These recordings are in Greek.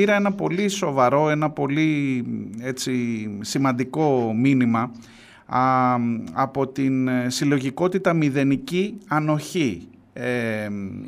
πήρα ένα πολύ σοβαρό, ένα πολύ έτσι, σημαντικό μήνυμα από την συλλογικότητα μηδενική ανοχή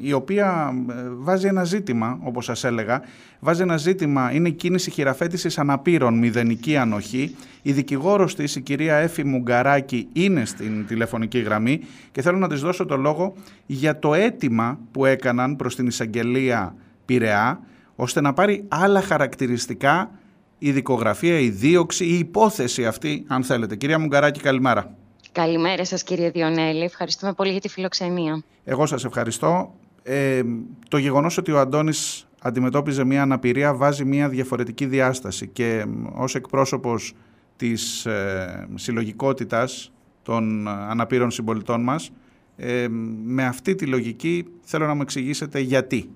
η οποία ε, βάζει ένα ζήτημα, όπως σας έλεγα, βάζει ένα ζήτημα, είναι η κίνηση χειραφέτησης αναπήρων, μηδενική ανοχή. Η δικηγόρος της, η κυρία Έφη Μουγκαράκη, είναι στην τηλεφωνική γραμμή και θέλω να της δώσω το λόγο για το αίτημα που έκαναν προς την εισαγγελία Πειραιά, ώστε να πάρει άλλα χαρακτηριστικά η δικογραφία, η δίωξη, η υπόθεση αυτή, αν θέλετε. Κυρία Μουγκαράκη, καλημέρα. Καλημέρα σας κύριε Διονέλη. Ευχαριστούμε πολύ για τη φιλοξενία. Εγώ σας ευχαριστώ. Ε, το γεγονός ότι ο Αντώνης αντιμετώπιζε μια αναπηρία βάζει μια διαφορετική διάσταση και ως εκπρόσωπος της ε, συλλογικότητας των αναπήρων συμπολιτών μας ε, με αυτή τη λογική θέλω να μου εξηγήσετε γιατί.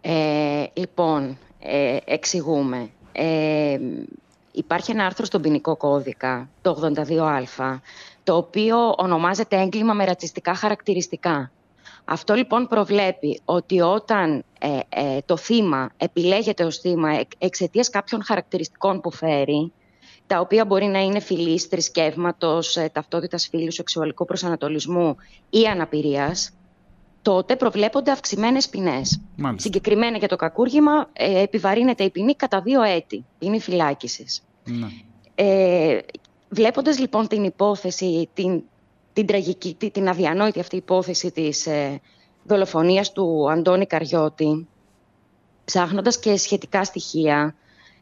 Ε, λοιπόν, ε, εξηγούμε. Ε, Υπάρχει ένα άρθρο στον ποινικό κώδικα, το 82α, το οποίο ονομάζεται έγκλημα με ρατσιστικά χαρακτηριστικά. Αυτό λοιπόν προβλέπει ότι όταν ε, ε, το θύμα επιλέγεται ως θύμα εξαιτίας κάποιων χαρακτηριστικών που φέρει, τα οποία μπορεί να είναι φυλής, θρησκεύματος, ε, ταυτότητας φύλου, σεξουαλικού προσανατολισμού ή αναπηρίας, τότε προβλέπονται αυξημένες ποινές. Συγκεκριμένα για το κακούργημα ε, επιβαρύνεται η ποινή κατά δύο έτη, ποινή φυλάκισης. Ναι. Ε, βλέποντας λοιπόν την υπόθεση, την, την τραγική, την αδιανόητη αυτή υπόθεση της ε, δολοφονίας του Αντώνη Καριώτη, ψάχνοντας και σχετικά στοιχεία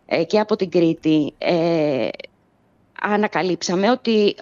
ε, και από την Κρήτη, ε, ανακαλύψαμε ότι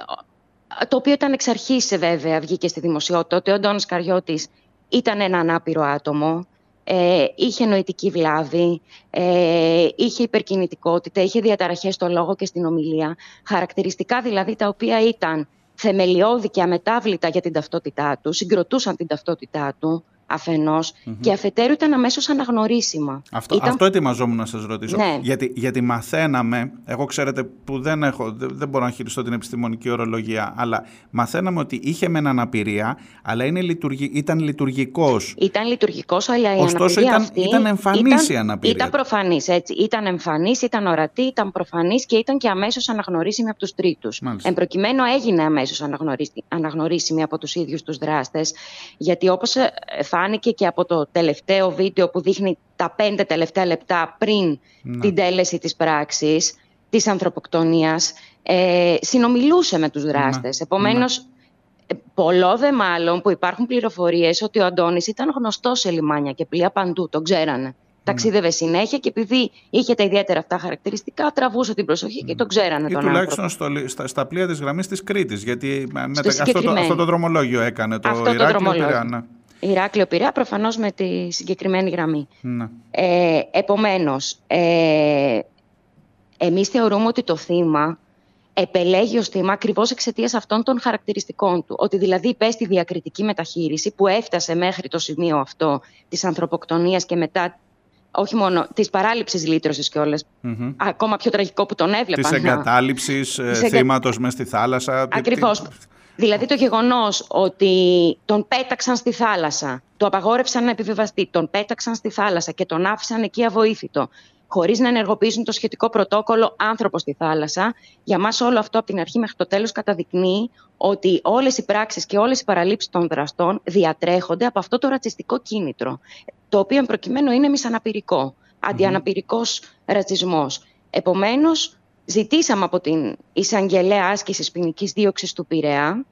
το οποίο ήταν εξ αρχής βέβαια βγήκε στη δημοσιότητα ότι ο Αντώνης Καριώτης ήταν ένα ανάπηρο άτομο, ε, είχε νοητική βλάβη, ε, είχε υπερκινητικότητα, είχε διαταραχές στο λόγο και στην ομιλία. Χαρακτηριστικά δηλαδή τα οποία ήταν θεμελιώδη και αμετάβλητα για την ταυτότητά του, συγκροτούσαν την ταυτότητά του αφενος και αφετέρου ήταν αμέσως αναγνωρίσιμα. Αυτό, ήταν... αυτό ετοιμαζόμουν να σας ρωτήσω. Ναι. Γιατί, γιατί μαθαίναμε, εγώ ξέρετε που δεν, έχω, δεν μπορώ να χειριστώ την επιστημονική ορολογία, αλλά μαθαίναμε ότι είχε με αναπηρία, αλλά είναι λειτουργη, ήταν λειτουργικός. Ήταν λειτουργικός, αλλά η Ωστόσο ήταν, αυτή ήταν εμφανής η αναπηρία. Ήταν προφανής, έτσι. Ήταν εμφανής, ήταν ορατή, ήταν προφανής και ήταν και αμέσως αναγνωρίσιμη από τους τρίτους. Εν προκειμένου έγινε αμέσως αναγνωρίσιμη από τους ίδιους τους δράστες, γιατί όπως ε, φάνηκε και από το τελευταίο βίντεο που δείχνει τα πέντε τελευταία λεπτά πριν ναι. την τέλεση της πράξης, της ανθρωποκτονίας, ε, συνομιλούσε με τους ναι. δράστες. Επομένως, ναι. πολλό δε μάλλον που υπάρχουν πληροφορίες ότι ο Αντώνης ήταν γνωστός σε λιμάνια και πλοία παντού, τον ξέρανε. Ταξίδευε συνέχεια και επειδή είχε τα ιδιαίτερα αυτά χαρακτηριστικά, τραβούσε την προσοχή και τον ξέρανε Ή τον τουλάχιστον στο, στα, στα πλοία της γραμμής της Κρήτης. Γιατί αυτό, το, αυτό το δρομολόγιο έκανε το αυτό Ηράκλειο Πειραιά, προφανώς με τη συγκεκριμένη γραμμή. Ναι. Ε, επομένως, ε, εμείς θεωρούμε ότι το θύμα επελέγει ως θύμα ακριβώς εξαιτίας αυτών των χαρακτηριστικών του. Ότι δηλαδή υπέστη διακριτική μεταχείριση που έφτασε μέχρι το σημείο αυτό της ανθρωποκτονίας και μετά όχι μόνο της παράληψης λύτρωσης κιόλας. Mm-hmm. Ακόμα πιο τραγικό που τον έβλεπαν. Της εγκατάλειψης ε, θύματος μες στη θάλασσα. Ακριβώς. Δηλαδή το γεγονός ότι τον πέταξαν στη θάλασσα, το απαγόρευσαν να επιβιβαστεί, τον πέταξαν στη θάλασσα και τον άφησαν εκεί αβοήθητο, χωρίς να ενεργοποιήσουν το σχετικό πρωτόκολλο άνθρωπος στη θάλασσα. Για μας όλο αυτό από την αρχή μέχρι το τέλος καταδεικνύει ότι όλες οι πράξεις και όλες οι παραλήψεις των δραστών διατρέχονται από αυτό το ρατσιστικό κίνητρο. Το οποίο προκειμένου είναι μισαναπηρικό, αντιαναπηρικός ρατσισμός. Επομένως, Ζητήσαμε από την εισαγγελέα άσκησης ποινικής δίωξης του Πειραιά.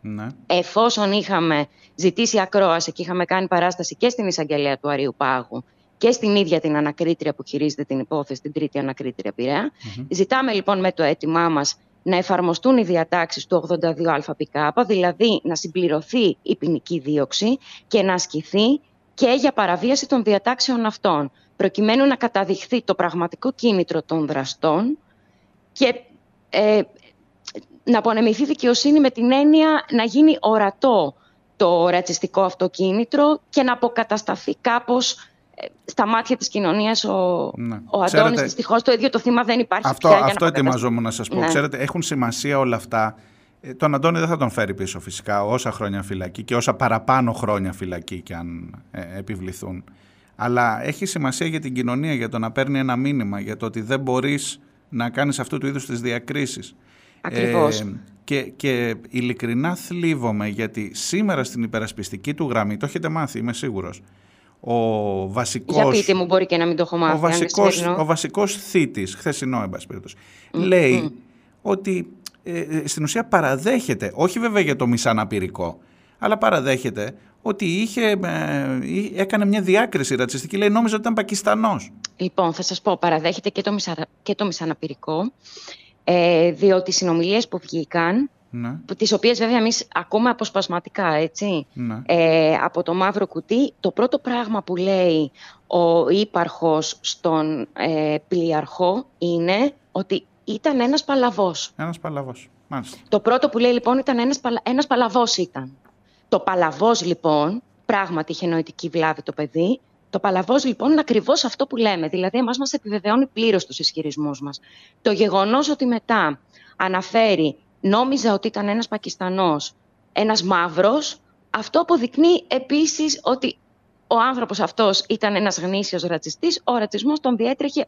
Ναι. Εφόσον είχαμε ζητήσει ακρόαση και είχαμε κάνει παράσταση και στην εισαγγελέα του Αρίου Πάγου και στην ίδια την ανακρίτρια που χειρίζεται την υπόθεση, την τρίτη ανακρίτρια Πειραιά. Ζητάμε λοιπόν με το αίτημά μας να εφαρμοστούν οι διατάξεις του 82ΑΠΚ, δηλαδή να συμπληρωθεί η ποινική δίωξη και να ασκηθεί και για παραβίαση των διατάξεων αυτών, προκειμένου να καταδειχθεί το πραγματικό κίνητρο των δραστών και ε, να απονεμηθεί δικαιοσύνη με την έννοια να γίνει ορατό το ρατσιστικό αυτοκίνητρο και να αποκατασταθεί κάπως ε, στα μάτια της κοινωνίας ο, ναι. ο Αντώνης. Δυστυχώς το ίδιο το θύμα δεν υπάρχει αυτό, πια Αυτό ετοιμαζόμουν να σας πω. Ναι. Ξέρετε, έχουν σημασία όλα αυτά. Ε, τον Αντώνη δεν θα τον φέρει πίσω φυσικά όσα χρόνια φυλακή και όσα παραπάνω χρόνια φυλακή και αν επιβληθούν. αλλά έχει σημασία για την κοινωνία, για το να παίρνει ένα μήνυμα, για το ότι δεν μπορείς να κάνεις αυτού του είδους τις διακρίσεις. Ακριβώς. Ε, και, και ειλικρινά θλίβομαι γιατί σήμερα στην υπερασπιστική του γραμμή, το έχετε μάθει είμαι σίγουρος, ο βασικός... Για πείτε μου, μπορεί και να μην το έχω μάθει. Ο βασικός, ο βασικός θήτης, χθεσινό εν λέει ότι ε, ε, στην ουσία παραδέχεται, όχι βέβαια για το μισαναπηρικό, αλλά παραδέχεται ότι είχε, ε, έκανε μια διάκριση ρατσιστική. Λέει, νόμιζα ότι ήταν Πακιστανός. Λοιπόν, θα σας πω, παραδέχεται και το, μισα, και το μισαναπηρικό, ε, διότι οι συνομιλίες που βγήκαν, ναι. τις οποίες βέβαια εμείς ακούμε αποσπασματικά, έτσι, ναι. ε, από το μαύρο κουτί, το πρώτο πράγμα που λέει ο ύπαρχος στον ε, πλοιαρχό είναι ότι ήταν ένας παλαβός. Ένας παλαβός, μάλιστα. Το πρώτο που λέει λοιπόν ήταν ένας, παλα... ένας παλαβός ήταν. Το παλαβός λοιπόν, πράγματι είχε νοητική βλάβη το παιδί, το παλαβός λοιπόν είναι ακριβώς αυτό που λέμε. Δηλαδή, εμάς μας επιβεβαιώνει πλήρως τους ισχυρισμούς μας. Το γεγονός ότι μετά αναφέρει, νόμιζα ότι ήταν ένας Πακιστανός, ένας μαύρος, αυτό αποδεικνύει επίσης ότι ο άνθρωπος αυτός ήταν ένας γνήσιος ρατσιστής, ο ρατσισμός τον διέτρεχε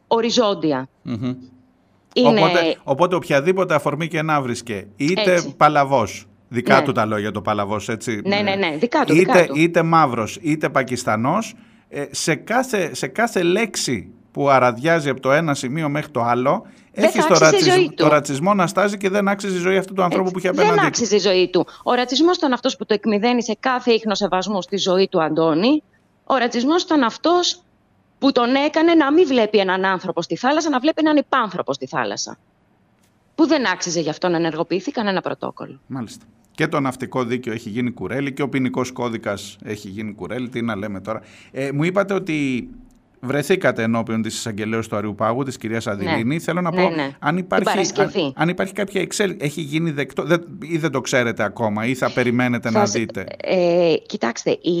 Είναι... Οπότε, οπότε οποιαδήποτε αφορμή και να βρίσκε, είτε παλαβός, δικά ναι. του τα λόγια το παλαβός, έτσι. Ναι, ναι, ναι, δικά του. Είτε, δικά του. είτε μαύρος, είτε Πακιστανός, ε, σε, κάθε, σε κάθε λέξη που αραδιάζει από το ένα σημείο μέχρι το άλλο, έχεις το, ρατσισ... το ρατσισμό να στάζει και δεν άξιζε η ζωή αυτού του ανθρώπου που είχε απέναντι. Δεν άξιζε η ζωή του. Ο ρατσισμός ήταν αυτός που το εκμηδένει σε κάθε ίχνος σεβασμό στη ζωή του Αντώνη. Ο ρατσισμός ήταν αυτός που τον έκανε να μην βλέπει έναν άνθρωπο στη θάλασσα, να βλέπει έναν υπάνθρωπο στη θάλασσα. Που δεν άξιζε γι' αυτό να ενεργοποιηθεί κανένα πρωτόκολλο. Μάλιστα. Και το ναυτικό δίκαιο έχει γίνει κουρέλι και ο ποινικός κώδικας έχει γίνει κουρέλι. Τι να λέμε τώρα. Ε, μου είπατε ότι βρεθήκατε ενώπιον της εισαγγελέα του Αριού Πάγου, της κυρίας Αδηλίνη. Ναι. Θέλω να πω, ναι, ναι. Αν, υπάρχει, αν, αν, υπάρχει κάποια εξέλιξη, έχει γίνει δεκτό, δεν, ή δεν το ξέρετε ακόμα, ή θα περιμένετε να δείτε; Ε, κοιτάξτε, η,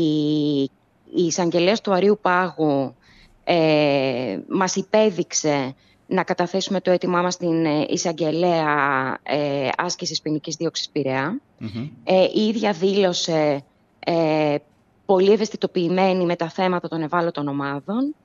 η εισαγγελέας του Αριού Πάγου ε, μας υπέδειξε να καταθέσουμε το αίτημά μας στην ε, εισαγγελέα ε, άσκησης ποινικής δίωξης Ε, η ίδια δήλωσε ε, πολύ ευαισθητοποιημένη με τα θέματα των ευάλωτων ομάδων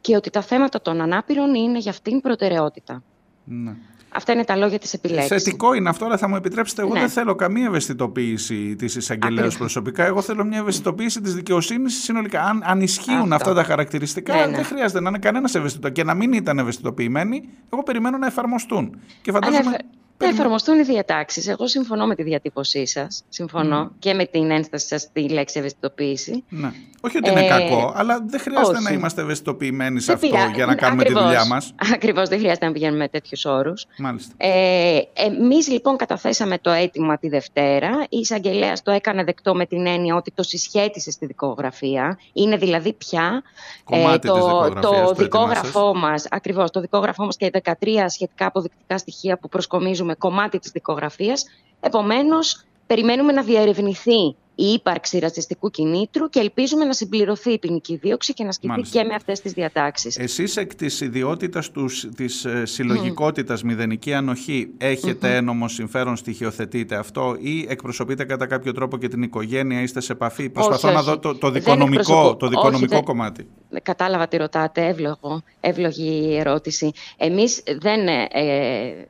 και ότι τα θέματα των ανάπηρων είναι για αυτήν προτεραιότητα. Ναι. Αυτά είναι τα λόγια της επιλέξης. Θετικό είναι αυτό, αλλά θα μου επιτρέψετε, εγώ ναι. δεν θέλω καμία ευαισθητοποίηση της εισαγγελέα προσωπικά. Εγώ θέλω μια ευαισθητοποίηση της δικαιοσύνης συνολικά. Αν, αν ισχύουν αυτά τα χαρακτηριστικά, ναι, ναι. δεν χρειάζεται να είναι κανένας ευαισθητό. Και να μην ήταν ευαισθητοποιημένοι, εγώ περιμένω να εφαρμοστούν. Και φαντάζομαι. Να εφαρμοστούν οι διατάξεις. Εγώ συμφωνώ με τη διατύπωσή σας. Συμφωνώ ναι. και με την ένσταση σας στη λέξη ευαισθητοποίηση. Ναι. Όχι ότι είναι ε, κακό, αλλά δεν χρειάζεται να είμαστε ευαισθητοποιημένοι σε αυτό για να κάνουμε ακριβώς, τη δουλειά μας. Ακριβώς, δεν χρειάζεται να πηγαίνουμε με τέτοιους όρους. Μάλιστα. Ε, Εμείς λοιπόν καταθέσαμε το αίτημα τη Δευτέρα. Η εισαγγελέας το έκανε δεκτό με την έννοια ότι το συσχέτισε στη δικογραφία. Είναι δηλαδή πια ε, το, το δικόγραφό μας, ακριβώς το δικόγραφό μας και τα 13 σχετικά αποδεικτικά στοιχεία που προσκομίζουμε κομμάτι της δικογραφίας. Επομένως, περιμένουμε να διαρευνηθεί η ύπαρξη ρατσιστικού κινήτρου και ελπίζουμε να συμπληρωθεί η ποινική δίωξη και να ασκηθεί και με αυτές τις διατάξεις. Εσείς εκ της ιδιότητας τους, της ε, συλλογικότητας mm. μηδενική ανοχή έχετε mm-hmm. ένομο συμφέρον, στοιχειοθετείτε αυτό ή εκπροσωπείτε κατά κάποιο τρόπο και την οικογένεια, είστε σε επαφή; Προσπαθώ να δω το, το δικονομικό, το δικονομικό όχι, κομμάτι. Κατάλαβα τι ρωτάτε, εύλογο, εύλογη ερώτηση. Εμείς δεν ε,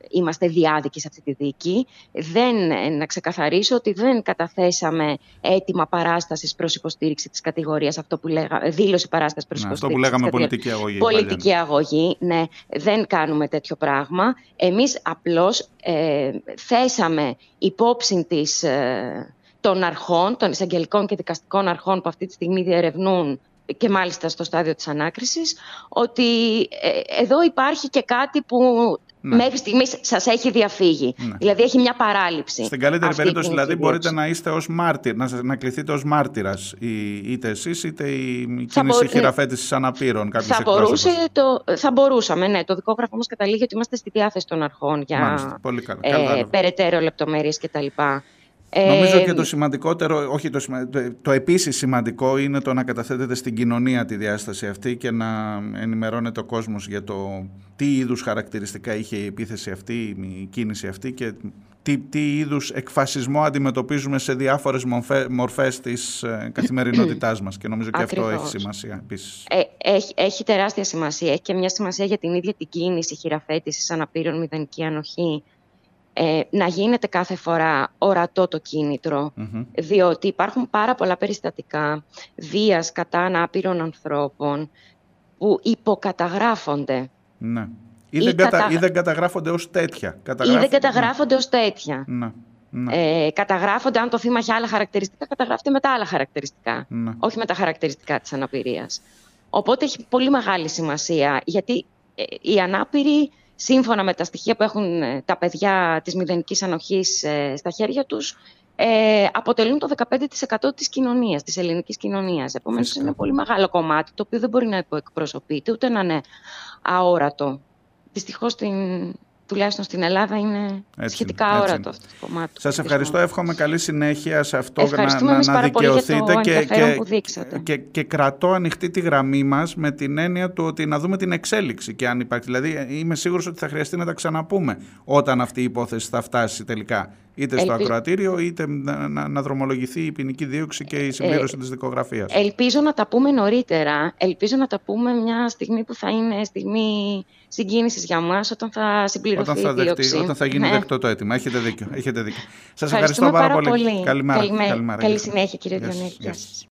είμαστε διάδικοι σε αυτή τη δίκη. Δεν, ε, να ξεκαθαρίσω ότι δεν καταθέσαμε έτοιμα παράστασης προς υποστήριξη της κατηγορίας. Αυτό που λέγαμε, δήλωση παράστασης προς υποστήριξη. Αυτό που λέγαμε πολιτική αγωγή. Πολιτική παλιά. αγωγή, ναι. Δεν κάνουμε τέτοιο πράγμα. Εμείς απλώς ε, θέσαμε υπόψη της, ε, των αρχών, των εισαγγελικών και δικαστικών αρχών που αυτή τη στιγμή διερευνούν και μάλιστα στο στάδιο της ανάκρισης, ότι ε, εδώ υπάρχει και κάτι που ναι. μέχρι στιγμής σας έχει διαφύγει. Ναι. Δηλαδή έχει μια παράληψη. Στην καλύτερη περίπτωση, δηλαδή, μπορείτε να είστε ως μάρτυρ, να, να κληθείτε ως μάρτυρας, είτε εσείς είτε η κίνηση μπο... χειραφέτησης αναπήρων. Θα, μπορούσε, το, θα μπορούσαμε, ναι. Το δικόγραφο όμω καταλήγει ότι είμαστε στη διάθεση των αρχών για Μάλιστα, πολύ καλά. Ε, περαιτέρω λεπτομέρειες κτλ. Νομίζω και το σημαντικότερο, όχι το, το, το επίσης σημαντικό είναι το να καταθέτεται στην κοινωνία τη διάσταση αυτή και να ενημερώνεται ο κόσμος για το τι είδους χαρακτηριστικά είχε η επίθεση αυτή, η κίνηση αυτή και τι, τι είδους εκφασισμό αντιμετωπίζουμε σε διάφορες μορφέ, μορφές της ε, καθημερινότητάς μας. Και νομίζω και αυτό έχει σημασία επίσης. Ε, έχει, έχει τεράστια σημασία, έχει και μια σημασία για την ίδια την κίνηση χειραφέτησης αναπήρων μηδενική ανοχή ε, να γίνεται κάθε φορά ορατό το κινητρο διότι υπάρχουν πάρα πολλά περιστατικά βίας κατά ανάπηρων ανθρώπων που υποκαταγράφονται. Ναι. Ή, δεν, κατα... ή δεν καταγράφονται ως τέτοια. Ή δεν καταγράφονται ναι. ως τέτοια. Ναι. Ναι. Ε, καταγράφονται, αν το θύμα έχει άλλα χαρακτηριστικά, καταγράφεται με τα άλλα χαρακτηριστικά. Ναι. Όχι με τα χαρακτηριστικά της αναπηρίας. Οπότε έχει πολύ μεγάλη σημασία, γιατί ε, οι ανάπηροι σύμφωνα με τα στοιχεία που έχουν ε, τα παιδιά της μηδενικής ανοχής ε, στα χέρια τους, ε, αποτελούν το 15% της κοινωνίας, της ελληνικής κοινωνίας. Επομένως, είναι πολύ μεγάλο κομμάτι, το οποίο δεν μπορεί να υποεκπροσωπείται, ούτε να είναι αόρατο. Δυστυχώς, στην, τουλάχιστον στην Ελλάδα είναι έτσι, σχετικά έτσι. αόρατο αυτό το κομμάτι. Σας ευχαριστώ, εύχομαι καλή συνέχεια σε αυτό να, να, να δικαιωθείτε και, και, και, και, κρατώ ανοιχτή τη γραμμή μας με την έννοια του ότι να δούμε την εξέλιξη και αν υπάρχει. Δηλαδή είμαι σίγουρος ότι θα χρειαστεί να τα ξαναπούμε όταν αυτή η υπόθεση θα φτάσει τελικά είτε στο Ελπι... ακροατήριο είτε να, να, δρομολογηθεί η ποινική δίωξη και η συμπλήρωση ε, της δικογραφίας. Ελπίζω να τα πούμε νωρίτερα. Ελπίζω να τα πούμε μια στιγμή που θα είναι στιγμή συγκίνησης για μας όταν θα συμπληρωθεί όταν θα η δίωξη. όταν θα γίνει ναι. δεκτό το αίτημα. Έχετε δίκιο. Έχετε δίκιο. Σας ευχαριστώ πάρα, πολύ. Καλημέρα. Καλημέρα. Καλημέρα. Καλή συνέχεια κύριε Διονέλη.